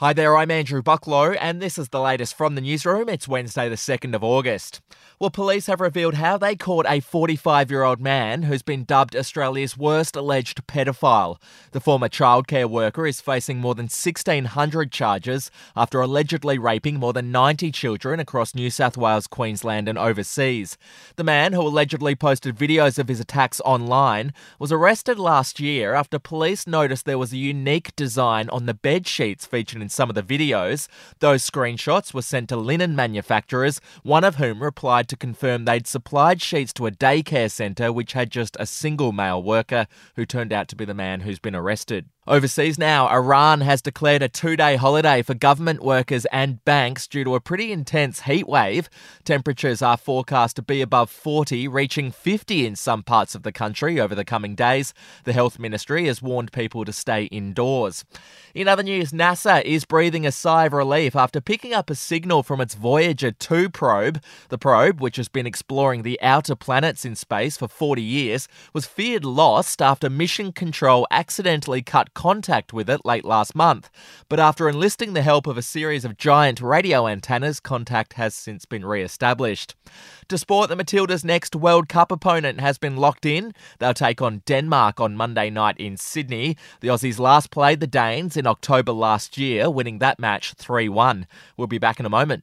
Hi there, I'm Andrew Bucklow, and this is the latest from the newsroom. It's Wednesday, the 2nd of August. Well, police have revealed how they caught a 45 year old man who's been dubbed Australia's worst alleged pedophile. The former childcare worker is facing more than 1,600 charges after allegedly raping more than 90 children across New South Wales, Queensland, and overseas. The man, who allegedly posted videos of his attacks online, was arrested last year after police noticed there was a unique design on the bed sheets featured in some of the videos. Those screenshots were sent to linen manufacturers, one of whom replied to confirm they'd supplied sheets to a daycare centre which had just a single male worker who turned out to be the man who's been arrested. Overseas now, Iran has declared a two day holiday for government workers and banks due to a pretty intense heat wave. Temperatures are forecast to be above 40, reaching 50 in some parts of the country over the coming days. The health ministry has warned people to stay indoors. In other news, NASA is breathing a sigh of relief after picking up a signal from its Voyager 2 probe. The probe, which has been exploring the outer planets in space for 40 years, was feared lost after mission control accidentally cut contact with it late last month. But after enlisting the help of a series of giant radio antennas, contact has since been re established. To sport, the Matildas' next World Cup opponent has been locked in. They'll take on Denmark on Monday night in Sydney. The Aussies last played the Danes in October last year, winning that match 3 1. We'll be back in a moment.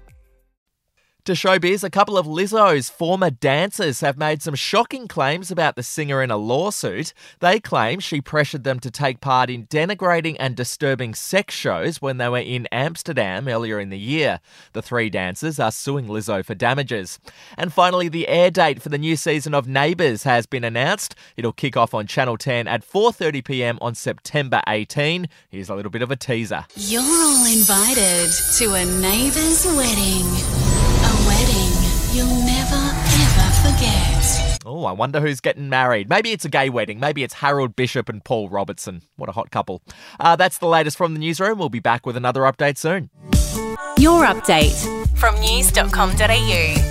To showbiz, a couple of Lizzo's former dancers have made some shocking claims about the singer in a lawsuit. They claim she pressured them to take part in denigrating and disturbing sex shows when they were in Amsterdam earlier in the year. The three dancers are suing Lizzo for damages. And finally, the air date for the new season of Neighbours has been announced. It'll kick off on Channel 10 at 4:30 p.m. on September 18. Here's a little bit of a teaser. You're all invited to a neighbour's wedding. Wedding Oh, I wonder who's getting married. Maybe it's a gay wedding. Maybe it's Harold Bishop and Paul Robinson. What a hot couple. Uh, that's the latest from the newsroom. We'll be back with another update soon. Your update from news.com.au.